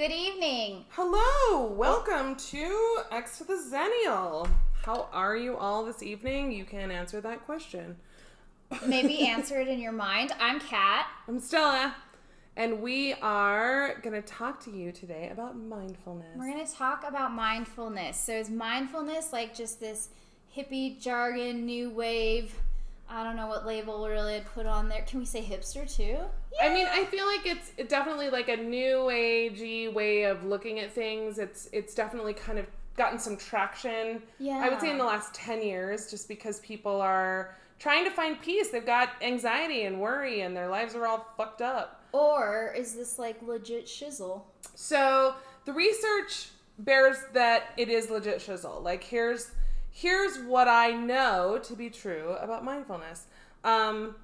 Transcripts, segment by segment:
Good evening. Hello, welcome to X to the Zennial. How are you all this evening? You can answer that question. Maybe answer it in your mind. I'm Kat. I'm Stella, and we are going to talk to you today about mindfulness. We're going to talk about mindfulness. So, is mindfulness like just this hippie jargon, new wave? I don't know what label really I'd put on there. Can we say hipster too? Yeah. I mean, I feel like it's definitely like a new agey way of looking at things. It's it's definitely kind of gotten some traction. Yeah. I would say in the last 10 years just because people are trying to find peace. They've got anxiety and worry and their lives are all fucked up. Or is this like legit shizzle? So, the research bears that it is legit shizzle. Like here's here's what I know to be true about mindfulness. Um,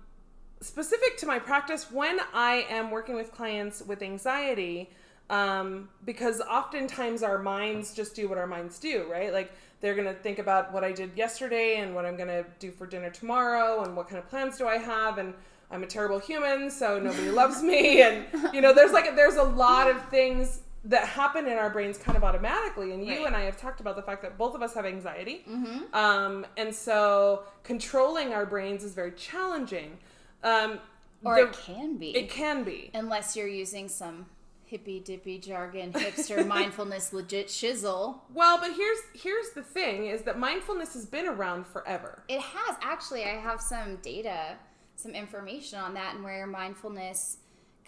specific to my practice, when I am working with clients with anxiety, um, because oftentimes our minds just do what our minds do, right? Like they're going to think about what I did yesterday and what I'm going to do for dinner tomorrow and what kind of plans do I have and I'm a terrible human, so nobody loves me and you know, there's like there's a lot of things that happen in our brains kind of automatically. And you Right. and I have talked about the fact that both of us have anxiety. Mm-hmm. Um, and so controlling our brains is very challenging. Um, Or the- it can be. it can be. Unless you're using some hippy dippy jargon, hipster mindfulness legit shizzle. Well, but here's here's the thing: is that mindfulness has been around forever. It has actually. I have some data, some information on that, and where mindfulness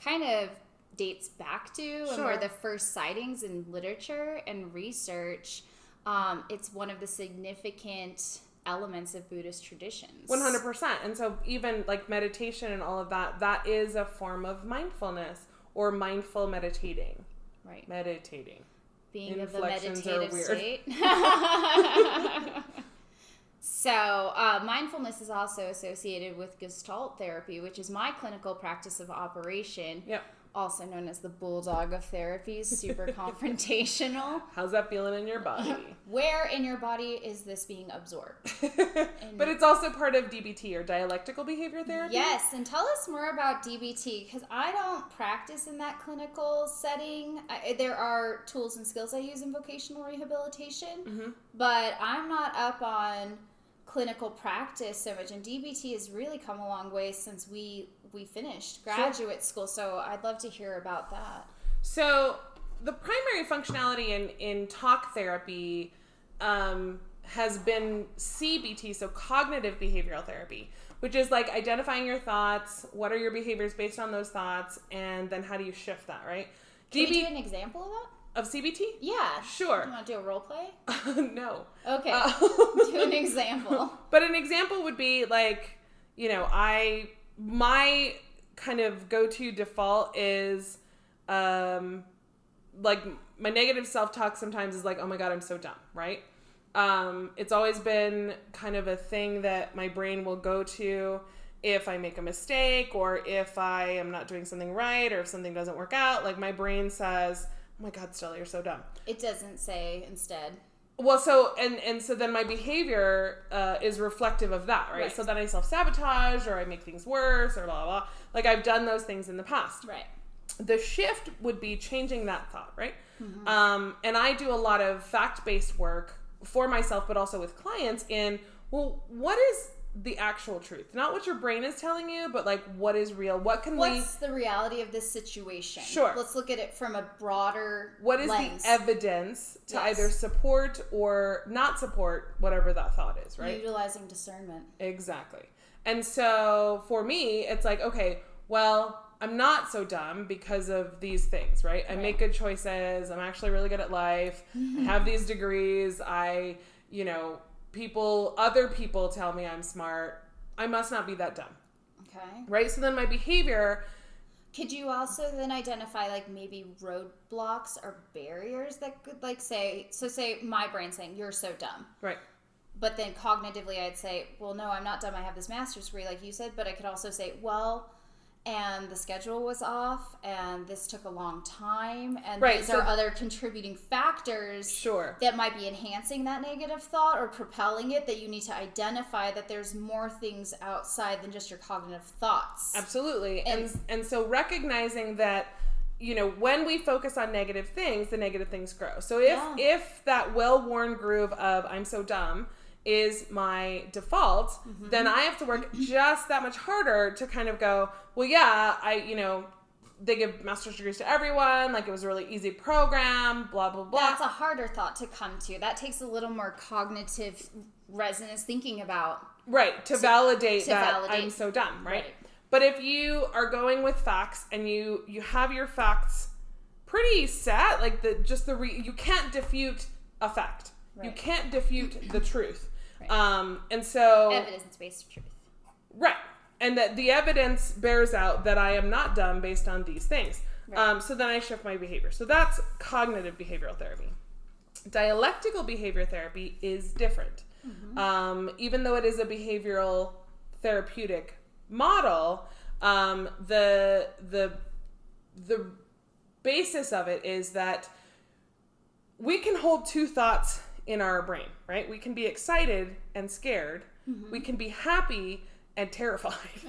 kind of dates back to, and where the first sightings in literature and research. Um, it's one of the significant elements of Buddhist traditions. One hundred percent. And so even like meditation and all of that, that is a form of mindfulness or mindful meditating. right? Meditating. Being of the meditative state. so, uh, mindfulness is also associated with Gestalt therapy, which is my clinical practice of operation. Yep. Also known as the bulldog of therapies, super confrontational. How's that feeling in your body? Where in your body is this being absorbed? but it's also part of DBT or dialectical behavior therapy. Yes, and tell us more about DBT because I don't practice in that clinical setting. I, there are tools and skills I use in vocational rehabilitation, Mhm. but I'm not up on clinical practice so much. And DBT has really come a long way since we we finished graduate school. So I'd love to hear about that. So the primary functionality in in talk therapy um, has been CBT, so cognitive behavioral therapy, which is like identifying your thoughts. What are your behaviors based on those thoughts, and then how do you shift that? Right? Can we do an example of that? Of CBT? Yeah. Sure. You want to do a role play? no. Okay. Uh, do an example. But an example would be like, you know, I my kind of go-to default is um like my negative self-talk sometimes is like, "Oh my god, I'm so dumb," right? Um it's always been kind of a thing that my brain will go to if I make a mistake or if I am not doing something right or if something doesn't work out, like my brain says, "Oh my god, Stella, you're so dumb." It doesn't say instead. Well, so and and so then my behavior uh, is reflective of that, right? Right. So then I self sabotage or I make things worse or blah, blah blah. Like I've done those things in the past. Right. The shift would be changing that thought, right? Mm-hmm. Um, and I do a lot of fact based work for myself, but also with clients. In well, what is the actual truth? Not what your brain is telling you, but like what is real? What can we? What's the reality of this situation? Sure. Let's look at it from a broader What is lens. the evidence to Yes. either support or not support whatever that thought is, right? Utilizing discernment. Exactly. And so for me, it's like, okay, well, I'm not so dumb because of these things, right? I Right. make good choices. I'm actually really good at life. I have these degrees. I, you know, people, other people tell me I'm smart. I must not be that dumb, Okay. right? So then my behavior, Could you also then identify like maybe roadblocks or barriers that could like say so say my brain saying you're so dumb. right? But then cognitively I'd say, well no, I'm not dumb. I have this master's degree like you said, but I could also say, well, and the schedule was off and this took a long time and Right, these so- are other contributing factors Sure. that might be enhancing that negative thought or propelling it that you need to identify that there's more things outside than just your cognitive thoughts Absolutely. And- And and so recognizing that you know when we focus on negative things the negative things grow so if Yeah. if that well-worn groove of i'm so dumb is my default Mm-hmm. then i have to work just that much harder to kind of go well yeah i you know they give master's degrees to everyone like it was a really easy program blah blah blah That's a harder thought to come to. That takes a little more cognitive resonance thinking about. right to, validate to that validate. i'm so dumb right? Right. but if you are going with facts and you you have your facts pretty set like the just the re, you can't defute a fact you can't defute the truth Right. um and so Evidence based truth. right. And that the evidence bears out that i am not dumb based on these things. Right. um so then i shift my behavior. So that's cognitive behavioral therapy. Dialectical behavior therapy is different. Um, even though it is a behavioral therapeutic model um, the the the basis of it is that we can hold two thoughts in our brain right we can be excited and scared we can be happy and terrified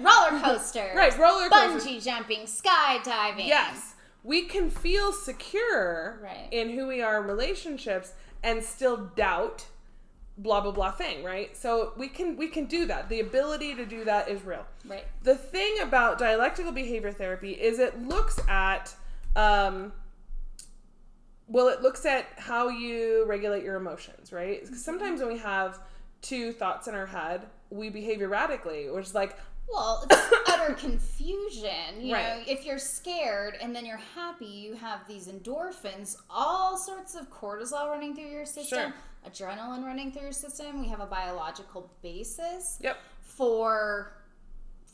Roller coaster. right roller coaster Bungee jumping, skydiving. Yes. We can feel secure Right. in who we are in relationships and still doubt blah blah blah thing, right? So we can we can do that. The ability to do that is real. Right. The thing about dialectical behavior therapy is it looks at um well it looks at how you regulate your emotions, right? Because Sometimes when we have two thoughts in our head, we behave erratically, which is like Well, it's utter confusion. You Right. know, if you're scared and then you're happy, you have these endorphins, all sorts of cortisol running through your system, adrenaline running through your system. We have a biological basis Yep. for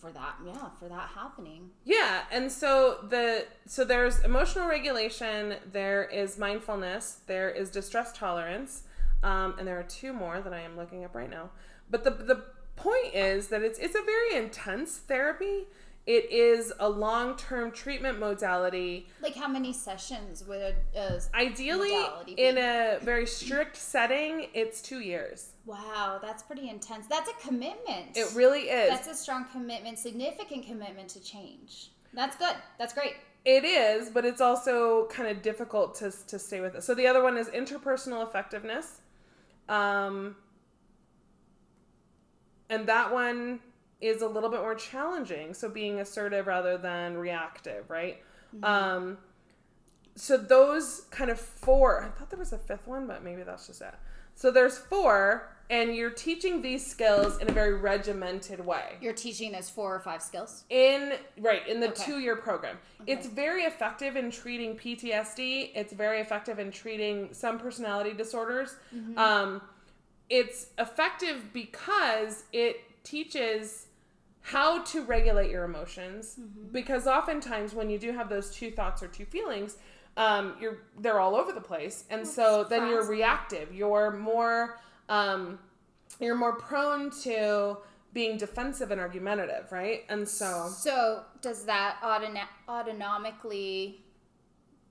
for that. Yeah, for that happening. Yeah, and so the so there's emotional regulation, there is mindfulness, there is distress tolerance, um, and there are two more that I am looking up right now. But the the point is that it's it's a very intense therapy. It is a long term treatment modality. Like how many sessions would a, a Ideally, in a very strict setting, it's two years. wow, that's pretty intense. That's a commitment. It really is. That's a strong commitment, significant commitment to change. That's good. That's great. It is, but it's also kind of difficult to to stay with it. So the other one is interpersonal effectiveness, um, and that one is a little bit more challenging. So being assertive rather than reactive, right? Um, so those kind of four. I thought there was a fifth one, but maybe that's just it. So there's four, and you're teaching these skills in a very regimented way You're teaching those four or five skills. in right in the Okay. two year program it's very effective in treating ptsd it's very effective in treating some personality disorders Mm-hmm. um, it's effective because it teaches how to regulate your emotions Mm-hmm. because oftentimes when you do have those two thoughts or two feelings um, you're they're all over the place. And so then you're reactive. You're more um, you're more prone to being defensive and argumentative right? And so So, does that autona- autonomically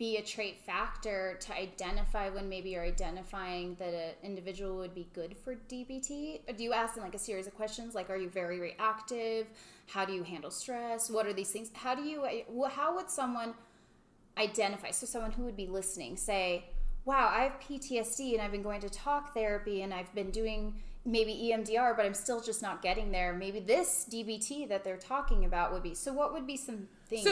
be a trait factor to identify when maybe you're identifying that an individual would be good for DBT? Or do you ask them like a series of questions like, are you very reactive? How do you handle stress? What are these things? How do you, how would someone identify? So, someone who would be listening say, wow, I have PTSD and I've been going to talk therapy and I've been doing maybe EMDR, but I'm still just not getting there. Maybe this DBT that they're talking about would be. So, what would be some things?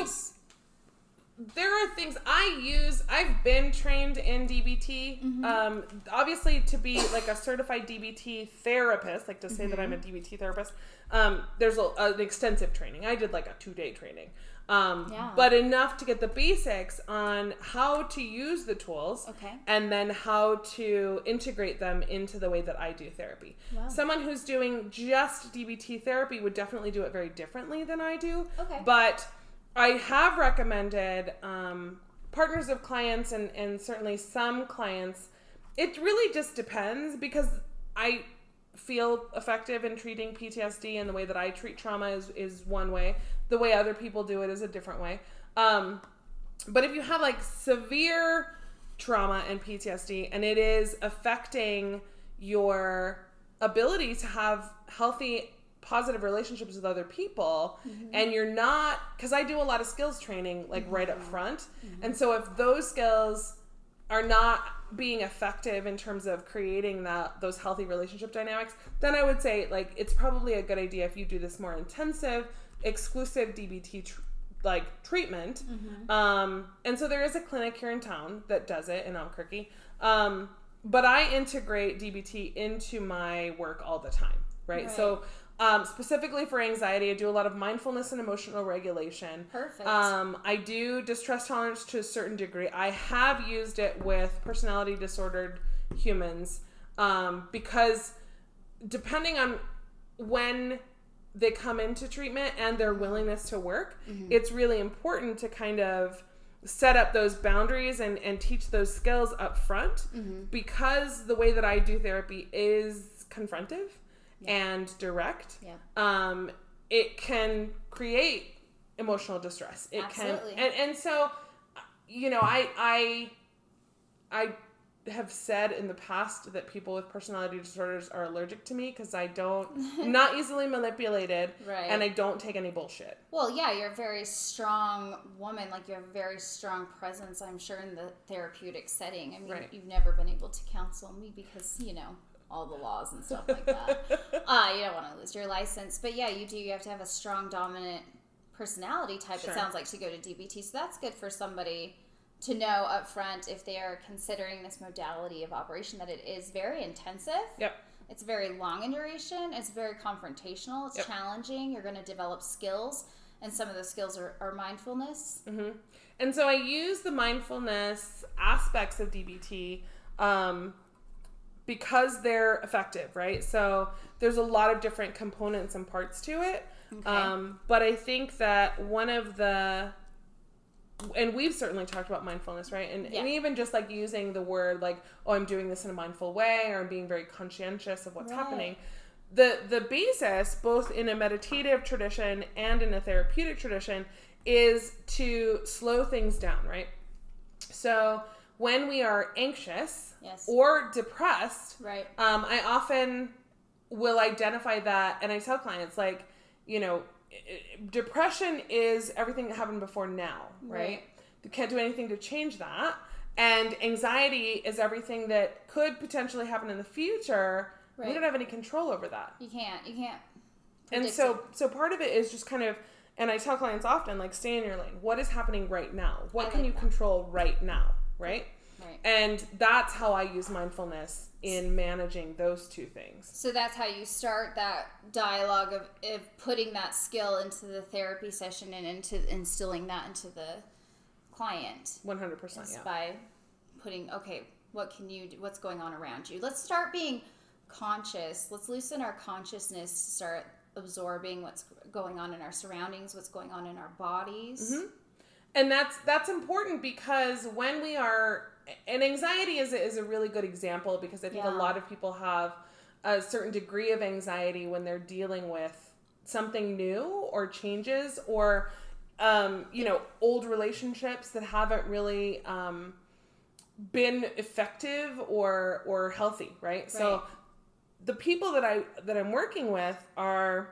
There are things I use. I've been trained in DBT. Mm-hmm. Um, obviously, to be like a certified DBT therapist, like to say that I'm a Mm-hmm. DBT therapist, um, there's a, an extensive training. I did like a two day training, um, Yeah. but enough to get the basics on how to use the tools, Okay. and then how to integrate them into the way that I do therapy. Wow. Someone who's doing just DBT therapy would definitely do it very differently than I do. Okay. But I have recommended um, partners of clients and, and certainly some clients. It really just depends because I feel effective in treating PTSD and the way that I treat trauma is, is one way. The way other people do it is a different way. Um, but if you have like severe trauma and PTSD and it is affecting your ability to have healthy positive relationships with other people and you're not because i do a lot of skills training like right up front. And so if those skills are not being effective in terms of creating that those healthy relationship dynamics then i would say like it's probably a good idea if you do this more intensive exclusive dbt tr- like treatment. Um and so there is a clinic here in town that does it in albuquerque. Um but i integrate dbt into my work all the time right, Right. so um, specifically for anxiety i do a lot of mindfulness and emotional regulation Perfect. um, I do distress tolerance to a certain degree. I have used it with personality disordered humans um, because depending on when they come into treatment and their willingness to work, it's really important to kind of set up those boundaries and, and teach those skills up front because the way that I do therapy is confrontive and direct Yeah. um, it can create emotional distress. It Absolutely. can, and and so, you know, I I I have said in the past that people with personality disorders are allergic to me because I don't not easily manipulated, Right. And I don't take any bullshit. Well, yeah, you're a very strong woman. Like you have a very strong presence, I'm sure, in the therapeutic setting. I mean, Right. you've never been able to counsel me because you know all the laws and stuff like that. uh, you don't want to lose your license, but yeah, you do. You have to have a strong, dominant personality type. Sure. It sounds like to go to DBT, so that's good for somebody to know up front if they are considering this modality of operation that it is very intensive. Yep. It's very long in duration. It's very confrontational. It's Yep. challenging. You're going to develop skills, and some of those skills are, are mindfulness. And so I use the mindfulness aspects of DBT um, because they're effective, right? So there's a lot of different components and parts to it. Okay. Um, but I think that one of the and we've certainly talked about mindfulness, right? And, Yeah. and even just like using the word like, oh, I'm doing this in a mindful way, or I'm being very conscientious of what's Right. happening. The the basis, both in a meditative tradition and in a therapeutic tradition, is to slow things down, right? So when we are anxious Yes. or depressed, Right. um, I often will identify that, and I tell clients like, you know, depression is everything that happened before now, right? Right. You can't do anything to change that, and anxiety is everything that could potentially happen in the future. We don't have any control over that, You can't. You can't. and so it. so part of it is just kind of. And I tell clients often, like, stay in your lane. What is happening right now? What I can like you that. control right now? Right? Right. And that's how I use mindfulness in managing those two things. So that's how you start that dialogue of, of putting that skill into the therapy session and into instilling that into the client. 100%. is Yeah. by putting okay what can you do what's going on around you let's start being conscious let's loosen our consciousness to start absorbing what's going on in our surroundings what's going on in our bodies Mm-hmm. And that's that's important because when we are and anxiety is a, is a really good example because I think Yeah. a lot of people have a certain degree of anxiety when they're dealing with something new or changes or um, you know old relationships that haven't really um, been effective or or healthy right? so the people that i that i'm working with are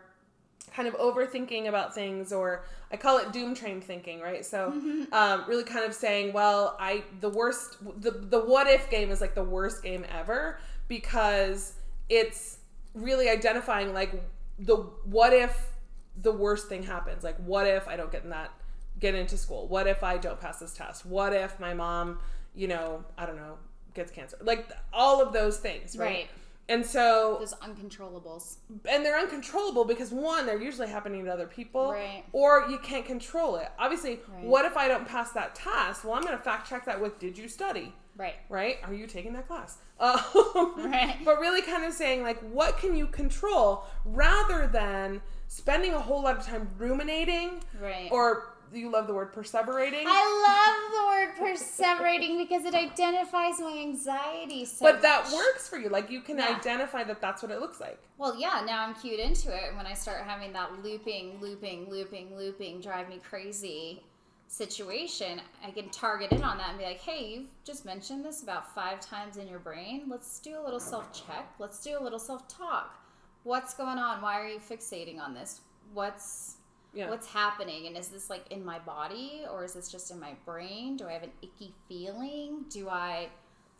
kind of overthinking about things or i call it doom train thinking right? So um, really kind of saying well i the worst the, the what if game is like the worst game ever because it's really identifying like the what if the worst thing happens. Like what if i don't get in that get into school? What if i don't pass this test? What if my mom you know i don't know gets cancer? Like all of those things right, Right. And so those uncontrollables. and they're uncontrollable because one they're usually happening to other people Right. or you can't control it. Obviously Right. what if i don't pass that test? Well i'm going to fact check that with did you study? Right. Right? Are you taking that class? Um, Right. but really kind of saying like what can you control rather than spending a whole lot of time ruminating right. or you love the word perseverating i love the word perseverating because it identifies my anxiety so but that much. works for you like you can Yeah. identify that that's what it looks like Well, yeah, now I'm cued into it. And when I start having that looping, looping, looping, looping, drive me crazy situation, I can target in on that and be like, hey, you've just mentioned this about five times in your brain. Let's do a little self check. Let's do a little self talk. what's going on? Why are you fixating on this? What's Yeah. what's happening? And is this like in my body or is this just in my brain? Do I have an icky feeling? Do I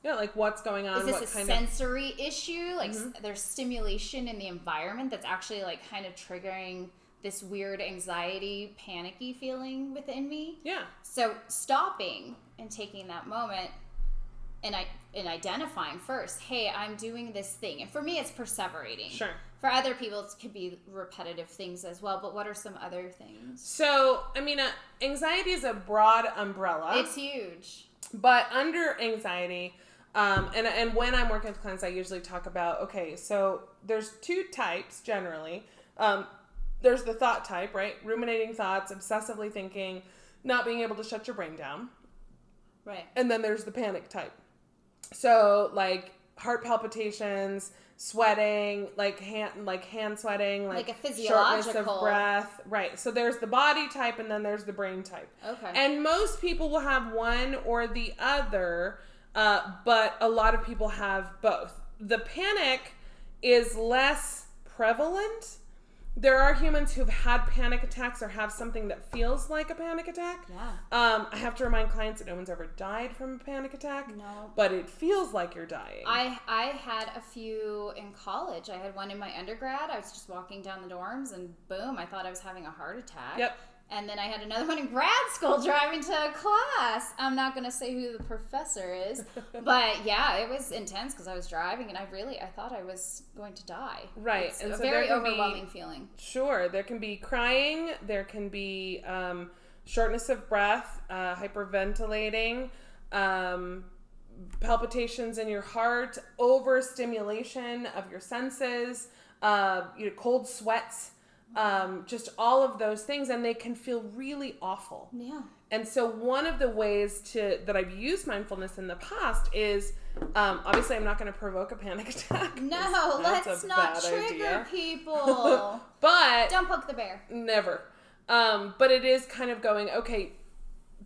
yeah, like what's going on? is this what a kind of Mm-hmm. sensory issue? Like s there's stimulation in the environment that's actually like kind of triggering this weird anxiety, panicky feeling within me. Yeah. So stopping and taking that moment and I and identifying first, hey, I'm doing this thing. And for me it's perseverating. Sure. For other people it could be repetitive things as well, but what are some other things? So, I mean, uh, anxiety is a broad umbrella. It's huge. But under anxiety, um, and and when I'm working with clients, I usually talk about okay, so there's two types generally. Um, there's the thought type, right? Ruminating thoughts, obsessively thinking, not being able to shut your brain down, Right. and then there's the panic type. So like heart palpitations, sweating, like hand like hand sweating, like, Like a shortness of breath. Right. So there's the body type, and then there's the brain type. Okay. And most people will have one or the other, uh, but a lot of people have both. The panic is less prevalent. There are humans who've had panic attacks or have something that feels like a panic attack. yeah. Um, I have to remind clients that no one's ever died from a panic attack, No. but it feels like you're dying. I I had a few in college. I had one in my undergrad. I was just walking down the dorms and boom, I thought I was having a heart attack. Yep. And then I had another one in grad school driving to class. I'm not going to say who the professor is, but yeah, it was intense because I was driving and I really I thought I was going to die. Right, It's and a so very can be- overwhelming feeling. Sure, there can be crying, there can be um, shortness of breath, uh, hyperventilating, um, palpitations in your heart, overstimulation of your senses, uh, you know, cold sweats, um, just all of those things, and they can feel really awful. Yeah. And so one of the ways to that I've used mindfulness in the past is um, obviously I'm not going to provoke a panic attack. No, let's not trigger idea. people. But Don't poke the bear. never. Um, but it is kind of going, okay,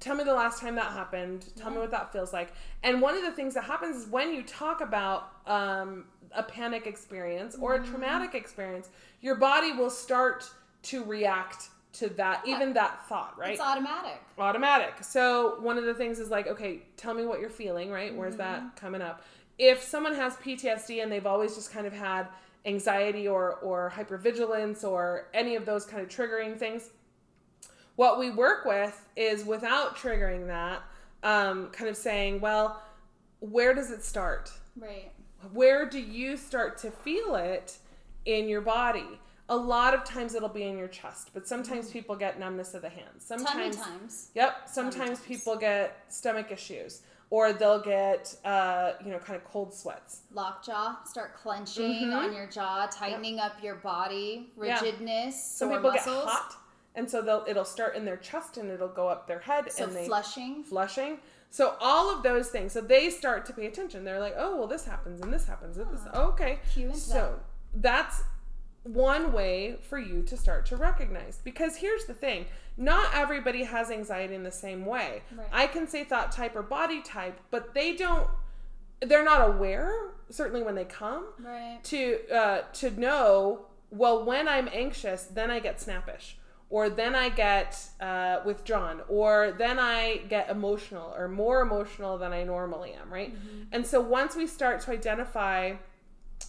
tell me the last time that happened. Tell me what that feels like. And one of the things that happens is when you talk about um, a panic experience or Mm-hmm. a traumatic experience, your body will start to react to that, even that thought, right? It's automatic. automatic. So one of the things is like, okay, tell me what you're feeling, right? Where's Mm-hmm. that coming up? If someone has PTSD and they've always just kind of had anxiety or or hypervigilance or any of those kind of triggering things, what we work with is without triggering that, um, kind of saying, well, where does it start? Right. Where do you start to feel it in your body? A lot of times it'll be in your chest, but sometimes people get numbness of the hands. Sometimes times. Yep. Sometimes times. people get stomach issues, or they'll get, uh, you know, kind of cold sweats. Lockjaw, start clenching Mhm. on your jaw, tightening up your body, Yeah. rigidness, Some sore people muscles. get hot, and so they'll it'll start in their chest and it'll go up their head So and they flushing. flushing. So all of those things. So they start to pay attention. They're like, oh well, this happens and this happens. And this. Okay. Cue into So that's one way for you to start to recognize. Because here's the thing not everybody has anxiety in the same way. Right. I can say thought type or body type, but they don't, they're not aware, certainly when they come, Right. to, uh, to know, well, when I'm anxious, then I get snappish. Or then I get uh, withdrawn, or then I get emotional, or more emotional than I normally am, right? And so once we start to identify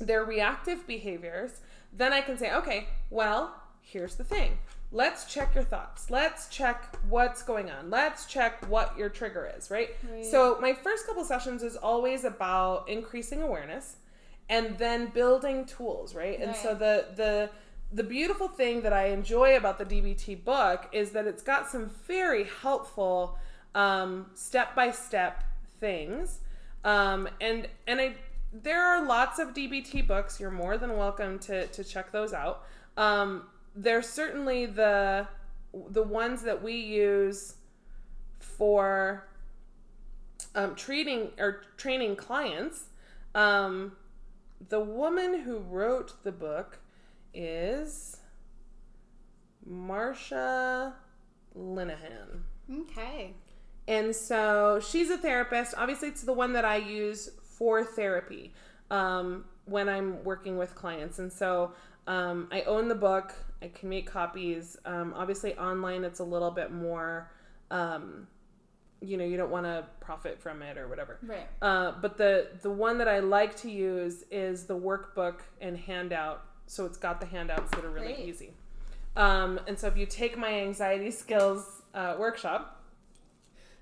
their reactive behaviors, then I can say, okay, well, here's the thing. Let's check your thoughts. Let's check what's going on. Let's check what your trigger is, right? Right. So, my first couple sessions is always about increasing awareness and then building tools, right? And so the the the beautiful thing that I enjoy about the DBT book is that it's got some very helpful step by step things, um, and and I there are lots of DBT books. You're more than welcome to to check those out. Um, there's certainly the the ones that we use for um, treating or training clients. Um, the woman who wrote the book is Marsha Linehan. Okay. And so she's a therapist. Obviously, it's the one that I use for therapy um, when I'm working with clients. And so Um, I own the book. I can make copies. Um, obviously, online it's a little bit more. Um, you know, you don't want to profit from it or whatever. Right. Uh, but the the one that I like to use is the workbook and handout. So it's got the handouts that are really Great. easy. Um, and so if you take my anxiety skills uh, workshop,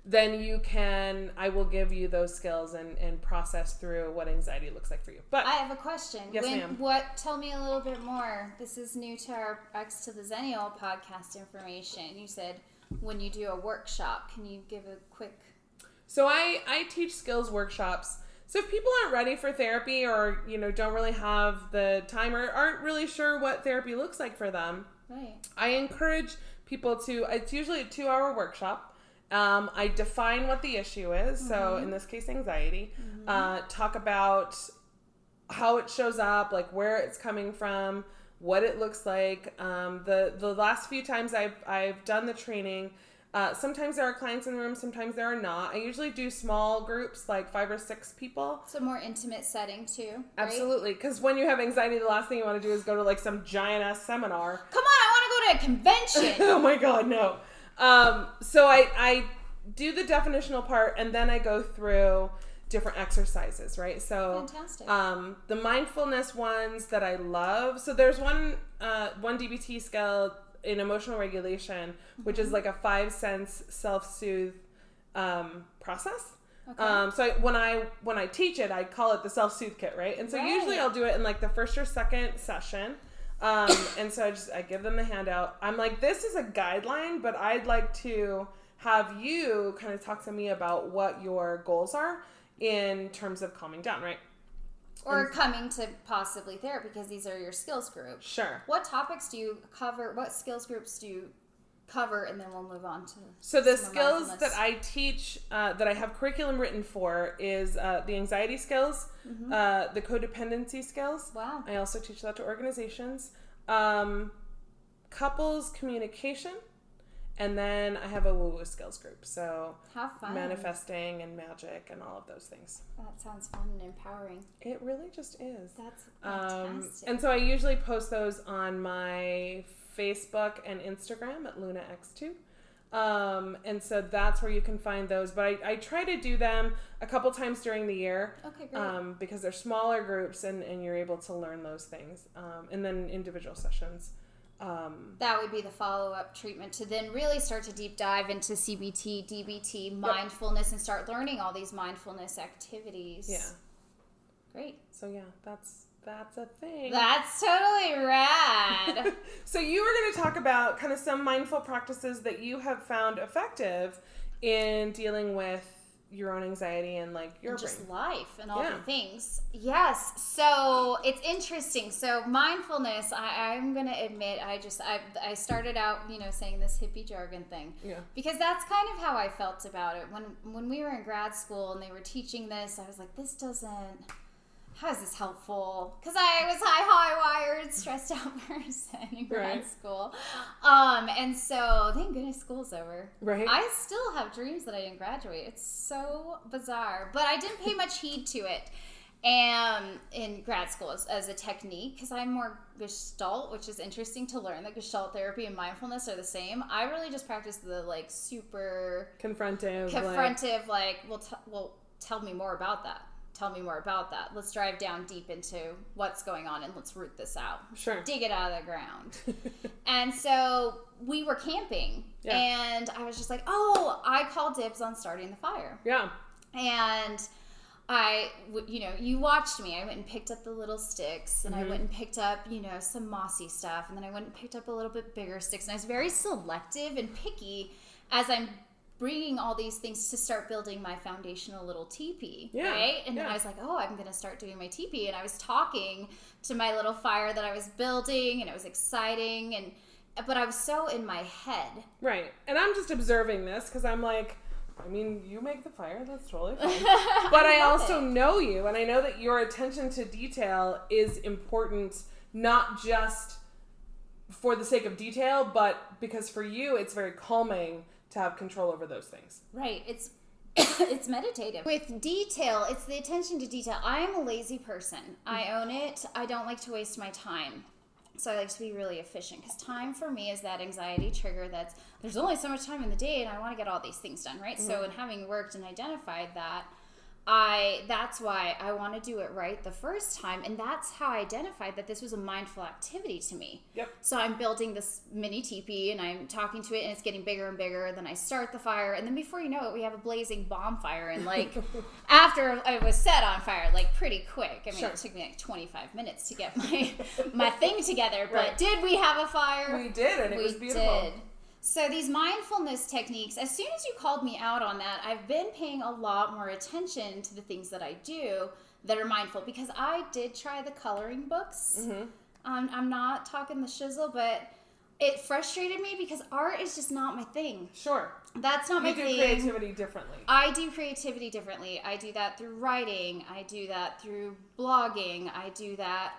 then you can I will give you those skills and, and process through what anxiety looks like for you. But I have a question. Yes, when, ma'am. What? Tell me a little bit more. This is new to our X to the Zennial podcast information. You said when you do a workshop, can you give a quick? So I I teach skills workshops. So if people aren't ready for therapy or you know don't really have the time or aren't really sure what therapy looks like for them, Right. I encourage people to. It's usually a two-hour workshop. Um, I define what the issue is. So in this case, anxiety. Uh, talk about how it shows up, like where it's coming from, what it looks like. Um, the the last few times I've I've done the training. Uh, sometimes there are clients in the room, sometimes there are not. I usually do small groups, like five or six people. It's a more intimate setting too. right? Absolutely, because when you have anxiety, the last thing you want to do is go to like some giant ass seminar Come on, I want to go to a convention. oh my god, no. Um, so I I do the definitional part and then I go through different exercises, right? So Fantastic. um, the mindfulness ones that I love. So there's one uh, one DBT skill in emotional regulation, which is like a five sense self soothe um, process. Okay. Um, so I, when I when I teach it, I call it the self soothe kit, right? And so usually I'll do it in like the first or second session. Um, and so I just I give them the handout. I'm like, this is a guideline, but I'd like to have you kind of talk to me about what your goals are in terms of calming down, right? Or coming to possibly therapy because these are your skills groups. Sure. What topics do you cover? What skills groups do you cover? And then we'll move on to. So the skills that I teach, uh, that I have curriculum written for, is uh, the anxiety skills, uh, the codependency skills. Wow. I also teach that to organizations, um, couples communication, and then I have a woo woo skills group. So manifesting and magic and all of those things. That sounds fun and empowering. It really just is. That's Um, fantastic. and so I usually post those on my Facebook and Instagram at LunaX2. Um, and so that's where you can find those. But I, I try to do them a couple times during the year okay, great. um, because they're smaller groups and, and you're able to learn those things. Um, and then individual sessions. Um, that would be the follow up treatment to then really start to deep dive into CBT, DBT, mindfulness, and start learning all these mindfulness activities. yeah. Great. So yeah, that's that's a thing. That's totally rad. so you were going to talk about kind of some mindful practices that you have found effective in dealing with your own anxiety and like your and just life and all Yeah. the things. Yes. So it's interesting. So mindfulness, I, I'm gonna admit, I just I I started out, you know, saying this hippie jargon thing. Yeah. Because that's kind of how I felt about it. When when we were in grad school and they were teaching this, I was like, this doesn't how is this helpful? Because I was high, high wired, stressed out person in grad Right. school. Um, and so thank goodness school's over. Right. I still have dreams that I didn't graduate. It's so bizarre, but I didn't pay much heed to it. And in grad school as, as a technique, because I'm more Gestalt, which is interesting to learn that Gestalt therapy and mindfulness are the same. I really just practice the like super Confrontive. like- confrontive, like, well, t- well, tell me more about that. Tell me more about that. Let's drive down deep into what's going on and let's root this out. sure. Dig it out of the ground. And so we were camping, Yeah. and I was just like, oh, I call dibs on starting the fire. yeah. And I, you know, you watched me. I went and picked up the little sticks, and I mm-hmm. went and picked up, you know, some mossy stuff, and then I went and picked up a little bit bigger sticks. And I was very selective and picky as I'm bringing all these things to start building my foundational little teepee, Yeah, right? And then. I was like, oh, I'm going to start doing my teepee, and I was talking to my little fire that I was building, and it was exciting, and but I was so in my head. Right. And I'm just observing this because I'm like, I mean, you make the fire. That's totally fine. But I, love also it. know you, and I know that your attention to detail is important, not just for the sake of detail, but because for you, it's very calming to have control over those things. Right. It's it's meditative. With detail, it's the attention to detail. I am a lazy person. I mm-hmm. own it. I don't like to waste my time. So I like to be really efficient because time for me is that anxiety trigger that's there's only so much time in the day and I want to get all these things done, right? So, mm-hmm. in having worked and identified that, I that's why I want to do it right the first time and that's how I identified that this was a mindful activity to me. Yep. So I'm building this mini teepee and I'm talking to it and it's getting bigger and bigger. Then I start the fire and then before you know it, we have a blazing bonfire and like after it was set on fire, like pretty quick. I mean, Sure. it took me like 25 minutes to get my my thing together, but Right. did we have a fire? We did, and it we was beautiful. did. So these mindfulness techniques, as soon as you called me out on that, I've been paying a lot more attention to the things that I do that are mindful because I did try the coloring books. Mm-hmm. Um, I'm not talking the shizzle, but it frustrated me because art is just not my thing. Sure. That's not my thing. You do creativity differently. I do creativity differently. I do that through writing. I do that through blogging. I do that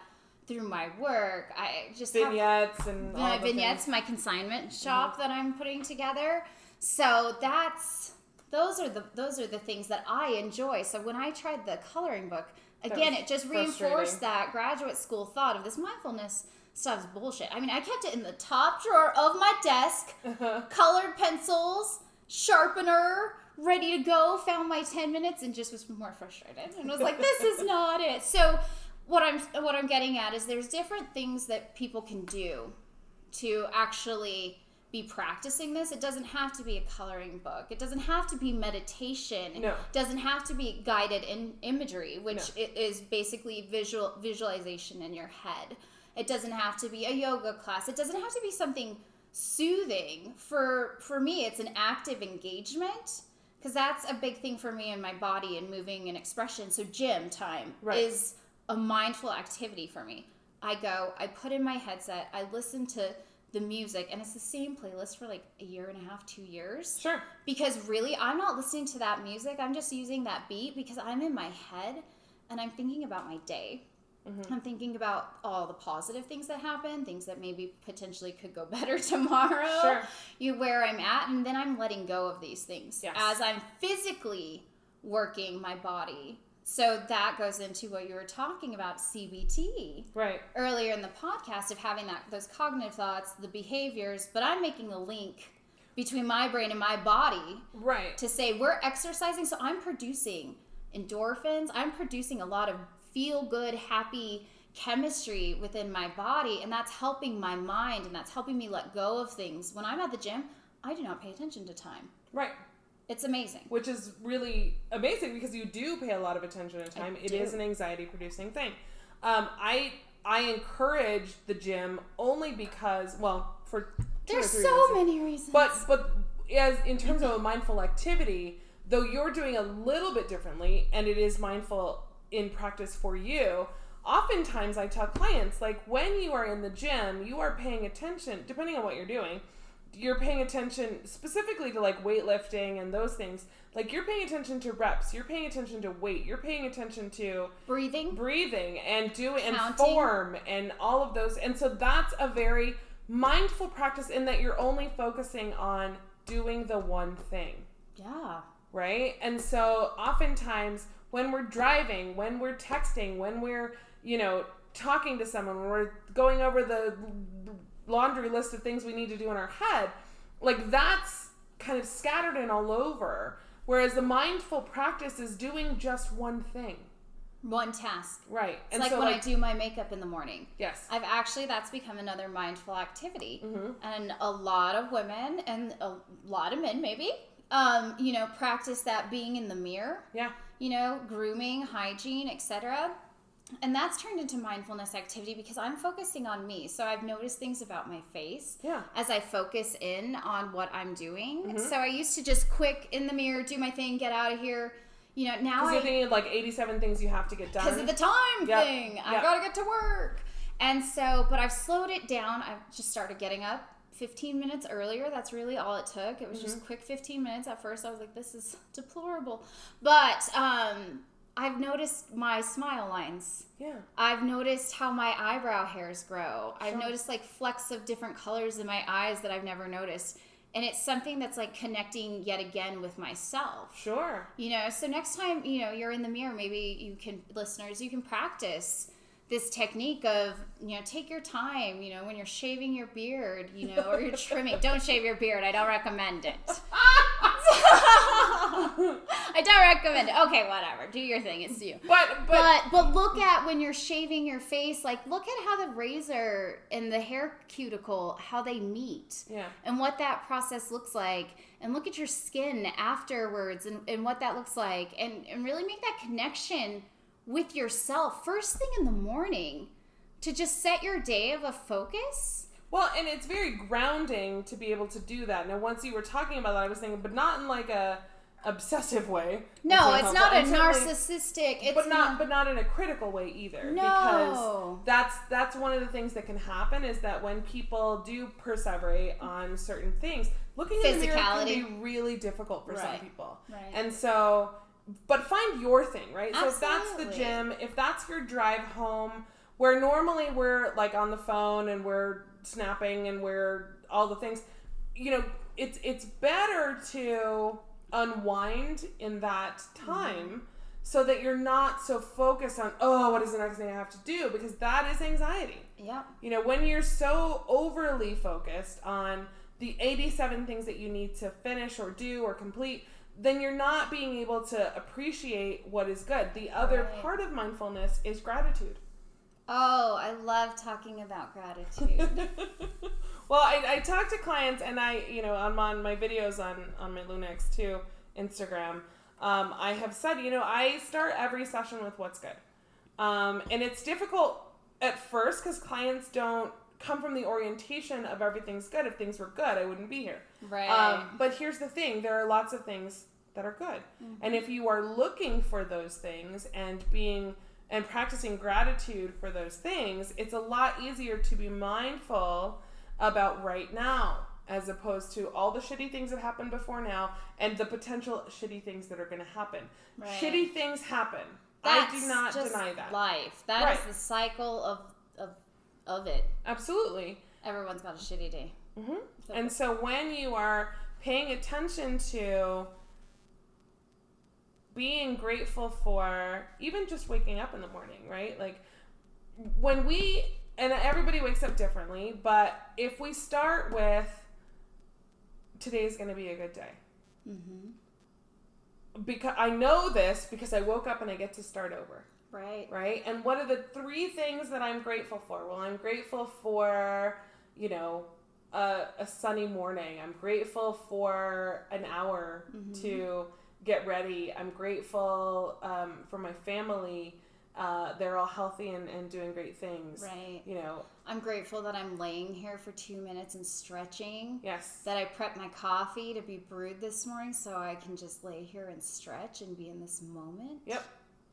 through my work. I just have Vignettes and all my vignettes, my consignment mm-hmm. shop that I'm putting together. So that's those are the those are the things that I enjoy. So when I tried the coloring book, again, it just reinforced that graduate school thought of this mindfulness stuff's bullshit. I mean, I kept it in the top drawer of my desk, colored pencils, sharpener, ready to go. Found my 10 minutes and just was more frustrated and was like, this is not it. So what I'm what I'm getting at is there's different things that people can do to actually be practicing this. It doesn't have to be a coloring book. It doesn't have to be meditation. No. It doesn't have to be guided in imagery, which No. is basically visual visualization in your head. It doesn't have to be a yoga class. It doesn't have to be something soothing. For for me, it's an active engagement because that's a big thing for me in my body and moving and expression. So gym time Right. is a mindful activity for me. I go, I put in my headset, I listen to the music, and it's the same playlist for like a year and a half, two years. Sure. Because really, I'm not listening to that music. I'm just using that beat because I'm in my head and I'm thinking about my day. Mm-hmm. I'm thinking about all the positive things that happen, things that maybe potentially could go better tomorrow. Sure. You where I'm at, and then I'm letting go of these things Yes. as I'm physically working my body. So that goes into what you were talking about, CBT Right. earlier in the podcast of having that those cognitive thoughts, the behaviors, but I'm making a link between my brain and my body Right. to say we're exercising, so I'm producing endorphins. I'm producing a lot of feel good, happy chemistry within my body, and that's helping my mind and that's helping me let go of things. When I'm at the gym, I do not pay attention to time. Right. It's amazing. Which is really amazing because you do pay a lot of attention to time. It do. is an anxiety producing thing. Um, I I encourage the gym only because well for There's so reasons. many reasons. But but as in terms of a mindful activity, though you're doing a little bit differently, and it is mindful in practice for you. Oftentimes, I tell clients like when you are in the gym, you are paying attention. Depending on what you're doing, you're paying attention specifically to like weightlifting and those things. Like you're paying attention to reps, you're paying attention to weight, you're paying attention to breathing, breathing and doing and form and all of those and so that's a very mindful practice in that you're only focusing on doing the one thing yeah. right and so oftentimes when we're driving when we're texting when we're you know talking to someone when we're going over the laundry list of things we need to do in our head like that's kind of scattered and all over whereas the mindful practice is doing just one thing One task. right It's like when I do my makeup in the morning. yes I've actually that's become another mindful activity, Mhm. and a lot of women and a lot of men maybe, um, you know, practice that being in the mirror, yeah you know, grooming, hygiene, etc. And that's turned into mindfulness activity because I'm focusing on me. So I've noticed things about my face Yeah. as I focus in on what I'm doing. Mm-hmm. So I used to just quick in the mirror, do my thing, get out of here. You know, now Because I you're thinking of like 87 things you have to get done. because of the time Yep. thing. I Yep. gotta get to work. And so, but I've slowed it down. I've just started getting up 15 minutes earlier. That's really all it took. It was Mm-hmm. just quick 15 minutes. At first, I was like, this is deplorable. But um, I've noticed my smile lines. yeah. I've noticed how my eyebrow hairs grow. I've noticed like flecks of different colors in my eyes that I've never noticed. And it's something that's like connecting yet again with myself. Sure. You know, so next time, you know, you're in the mirror, maybe you can, listeners, you can practice this technique of you know take your time you know when you're shaving your beard you know or you're trimming. Don't shave your beard. I don't recommend it. I don't recommend it. Okay whatever. Do your thing. It's you. But but, but but look at when you're shaving your face like look at how the razor and the hair cuticle how they meet yeah. and what that process looks like. And look at your skin afterwards and, and what that looks like. And, and really make that connection with yourself first thing in the morning to just set your day of a focus Well, and it's very grounding to be able to do that. Now, once you were talking about that, I was thinking, but not in like a obsessive way. no it's not a narcissistic it's but not but not in a critical way either No. because that's that's one of the things that can happen is that when people do perseverate on certain things looking in the mirror can be really difficult for some people Right. and so but find your thing right? So if that's the gym if that's your drive home where normally we're like on the phone and we're snapping and we're all the things you know it's it's better to unwind in that time mm-hmm. so that you're not so focused on oh what is the next thing i have to do? Because that is anxiety. Yeah you know when you're so overly focused on the 87 things that you need to finish or do or complete then you're not being able to appreciate what is good the other Right. part of mindfulness is gratitude oh i love talking about gratitude well, I, I talk to clients, and I, you know, I'm on my videos on on my LunaX2, Instagram. Um, I have said, you know, I start every session with what's good, um, and it's difficult at first because clients don't come from the orientation of everything's good. If things were good, I wouldn't be here. right Um, but here's the thing: there are lots of things that are good, and if you are looking for those things and being and practicing gratitude for those things, it's a lot easier to be mindful about right now as opposed to all the shitty things that happened before now and the potential shitty things that are going to happen. Right. Shitty things happen. That's I do not deny that. life That is Right. the cycle of of of it Absolutely. everyone's got a shitty day hmm So- And so when you are paying attention to being grateful for even just waking up in the morning, right? Like when we and everybody wakes up differently, but if we start with today's going to be a good day. mm-hmm. Because I know this because I woke up and I get to start over. Right right? And what are the three things that I'm grateful for? Well, I'm grateful for, you know, a, a sunny morning. I'm grateful for an hour Mhm. to get ready. I'm grateful um, for my family. Uh, they're all healthy and, and doing great things. right You know, I'm grateful that I'm laying here for two minutes and stretching. yes. That I prepped my coffee to be brewed this morning so I can just lay here and stretch and be in this moment. Yep.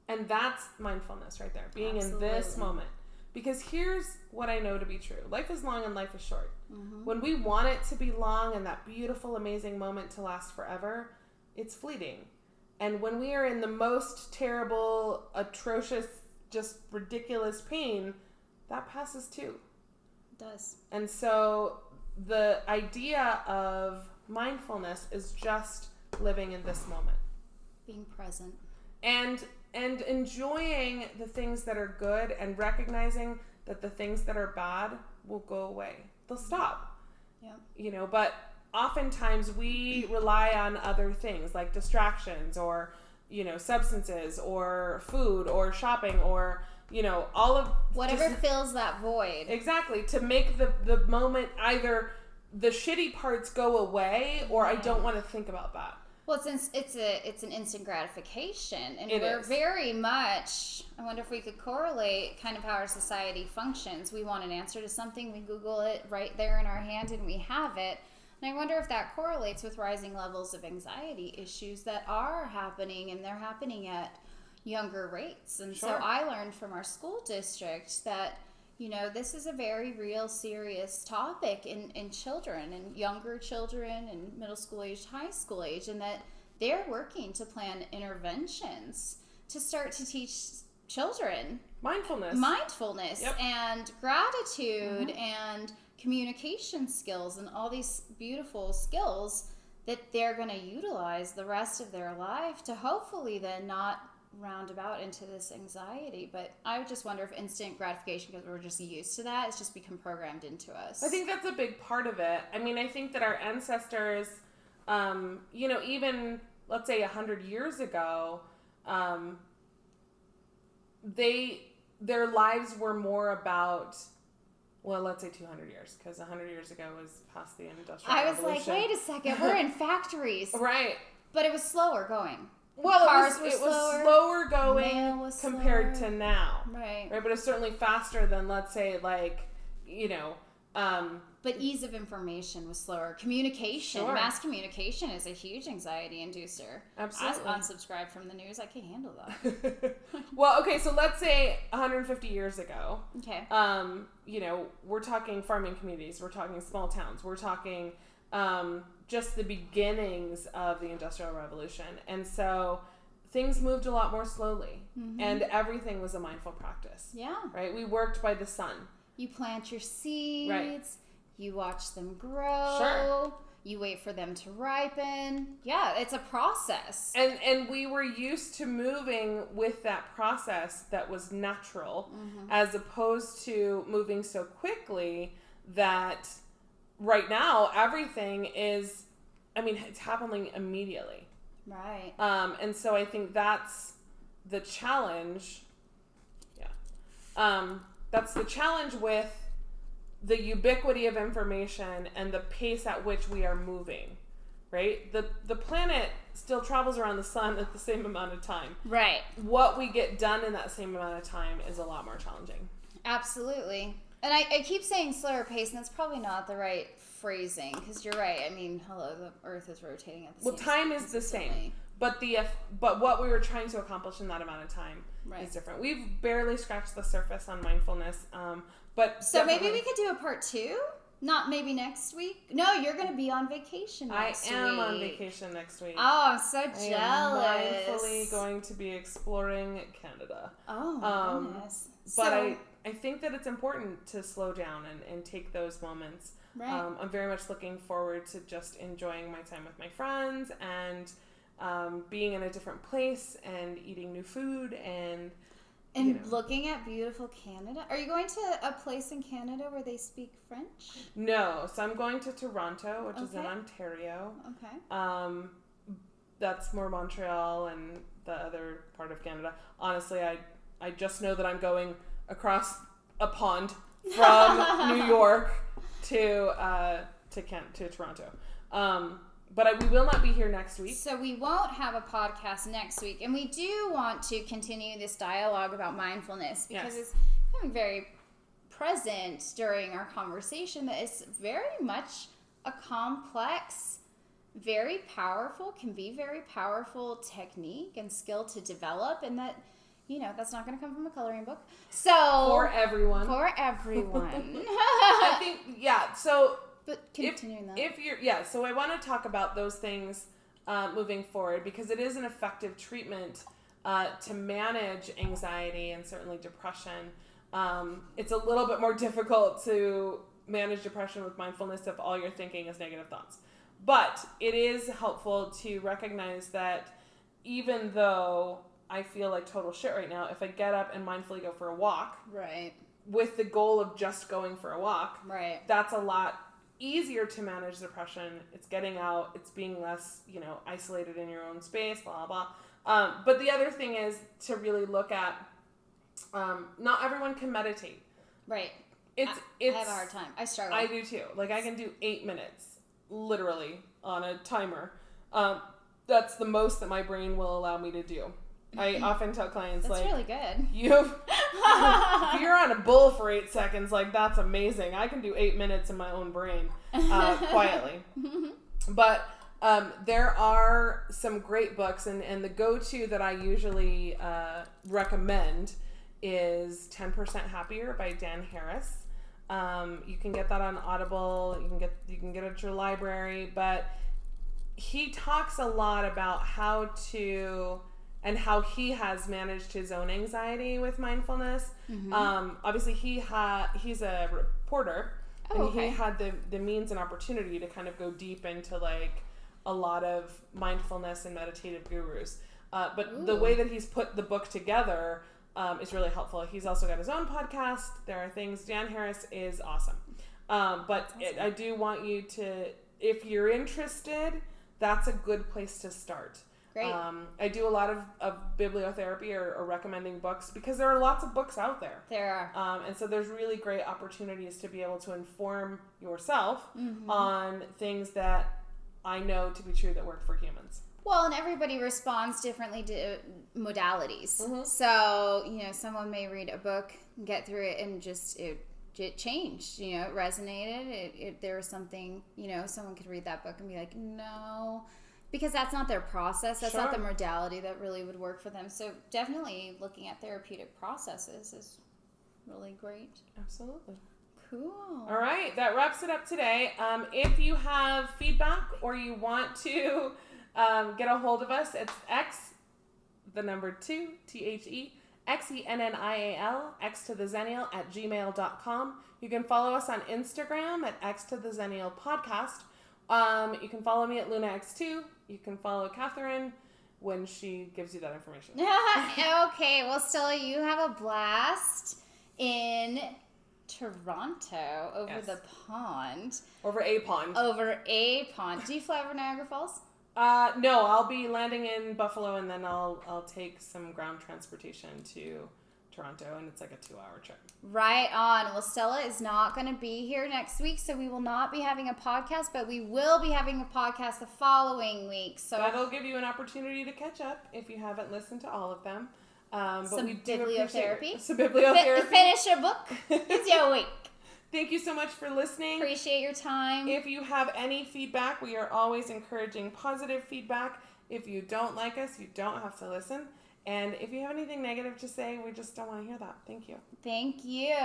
And that's mindfulness right there, being in this moment. Because here's what I know to be true life is long and life is short. Mhm. When we want it to be long and that beautiful, amazing moment to last forever, it's fleeting. And when we are in the most terrible, atrocious, just ridiculous pain, that passes too. It does. And so the idea of mindfulness is just living in this moment Being present. and and enjoying the things that are good and recognizing that the things that are bad will go away. They'll mm-hmm. stop. Yep. You know, but oftentimes we rely on other things like distractions or you know substances or food or shopping or you know all of Whatever just- fills that void. exactly to make the the moment either the shitty parts go away or I don't want to think about that. Well, it's ins- it's a it's an instant gratification, and It we're is. very much. I wonder if we could correlate kind of how our society functions. We want an answer to something, we Google it right there in our hand, and we have it. And I wonder if that correlates with rising levels of anxiety issues that are happening, and they're happening at younger rates. And so I learned from our school district that you know this is a very real serious topic in, in children and younger children and middle school age high school age and that they're working to plan interventions to start to teach children Mindfulness. mindfulness Yep. and gratitude mm-hmm. and communication skills and all these beautiful skills that they're going to utilize the rest of their life to hopefully then not roundabout into this anxiety. But I just wonder if instant gratification, because we're just used to that, it's just become programmed into us. I think that's a big part of it. I mean, I think that our ancestors, um, you know, even let's say a hundred years ago, um, they their lives were more about. Well, let's say 200 years, because 100 years ago was past the industrial I was revolution. like, wait a second, we're in factories, right. but it was slower going. Well, Cars it was, it was slower, slower going was compared slower. to now, Right. right? But it's certainly faster than, let's say, like, you know, um, But ease of information was slower. Communication, Sure. mass communication is a huge anxiety inducer. Absolutely. I unsubscribed from the news. I can't handle that. well, okay, so let's say 150 years ago, Okay. um, you know, we're talking farming communities, we're talking small towns, we're talking um, just the beginnings of the Industrial Revolution. And so things moved a lot more slowly, mm-hmm. and everything was a mindful practice, Yeah. right? We worked by the sun. You plant your seeds. right. You watch them grow. Sure. You wait for them to ripen. Yeah, it's a process. And, and we were used to moving with that process that was natural mm-hmm. as opposed to moving so quickly that right now everything is i mean it's happening immediately Right. um, and so i think that's the challenge yeah um, that's the challenge with the ubiquity of information and the pace at which we are moving right the the planet still travels around the sun at the same amount of time Right. what we get done in that same amount of time is a lot more challenging Absolutely. And I, I keep saying slower pace, and that's probably not the right phrasing because you're right. I mean, hello, the Earth is rotating at the well same time Well, time is the same but the but what we were trying to accomplish in that amount of time Right. is different we've barely scratched the surface on mindfulness um, but So maybe we could do a part two. Not maybe next week. No, you're going to be on vacation. I am on vacation next week Oh, I'm so I am mindfully going to be exploring Canada. Oh um, goodness. But so, I, I think that it's important to slow down and, and take those moments. right. Um, I'm very much looking forward to just enjoying my time with my friends and um, being in a different place and eating new food and and you know. looking at beautiful Canada. Are you going to a place in Canada where they speak French? no. So I'm going to Toronto, which is in Ontario. Okay. Um, that's more Montreal and the other part of Canada. Honestly, I I just know that I'm going across a pond from New York to uh, to Kent to Toronto. Um, but I, we will not be here next week. So we won't have a podcast next week, and we do want to continue this dialogue about mindfulness because Yes. it's becoming very present during our conversation. That it's very much a complex, very powerful, can be very powerful technique and skill to develop, and that you know that's not going to come from a coloring book. So For everyone, for everyone, I think yeah. So but if, continuing that. if you're yeah, so I want to talk about those things uh, moving forward because it is an effective treatment uh, to manage anxiety and certainly depression. Um, it's a little bit more difficult to manage depression with mindfulness if all you're thinking is negative thoughts. But it is helpful to recognize that even though I feel like total shit right now, if I get up and mindfully go for a walk right, with the goal of just going for a walk, right, that's a lot easier to manage depression. It's getting out, it's being less, you know, isolated in your own space, blah, blah. Um, but the other thing is to really look at um, not everyone can meditate. right. It's, I, it's, I have a hard time. I struggle. I do too. Like I can do eight minutes, literally, on a timer. Um, that's the most that my brain will allow me to do. I often tell clients That's like, really good. you if you're on a bull for eight seconds, like that's amazing. I can do eight minutes in my own brain uh, quietly. But um, there are some great books, and, and the go to that I usually uh, recommend is 10% Happier by Dan Harris. Um, you can get that on Audible. You can get you can get it at your library, but he talks a lot about how to and how he has managed his own anxiety with mindfulness. Um, obviously, he had he's a reporter, Oh, and okay. he had the the means and opportunity to kind of go deep into like a lot of mindfulness and meditative gurus. Uh, but the way that he's put the book together um, is really helpful. He's also got his own podcast. There are things. Dan Harris is awesome. Um, but It, I do want you to, if you're interested, that's a good place to start. Great. Um, I do a lot of, of bibliotherapy or, or recommending books because there are lots of books out there. there are. Um, and so there's really great opportunities to be able to inform yourself Mm-hmm. on things that I know to be true that work for humans. Well, and everybody responds differently to modalities. Mhm. So, you know, someone may read a book, get through it, and just it, it changed. You know, it resonated. It, it, there was something, you know, someone could read that book and be like, no, because that's not their process. That's not the modality that really would work for them. So, definitely looking at therapeutic processes is really great. Absolutely. Cool. All right, that wraps it up today. Um, if you have feedback or you want to um, get a hold of us, it's X, the number two, T H E, X E N N I A L, X to the Xennial at gmail.com. You can follow us on Instagram at X to the Xennial podcast. Um, you can follow me at LunaX2. You can follow Catherine when she gives you that information. okay, well, Stella, you have a blast in Toronto over Yes. the pond, Over a pond. over a pond. Do you fly over Niagara Falls? Uh, no, I'll be landing in Buffalo and then I'll I'll take some ground transportation to Toronto and it's like a two hour trip. Right on. Well, Stella is not going to be here next week, so we will not be having a podcast, but we will be having a podcast the following week. So That'll give you an opportunity to catch up if you haven't listened to all of them. Um, but Some we do bibliotherapy. Some bibliotherapy. finish your book. It's your week. Thank you so much for listening. Appreciate your time. If you have any feedback, we are always encouraging positive feedback. If you don't like us, you don't have to listen. And if you have anything negative to say, we just don't want to hear that. Thank you. Thank you.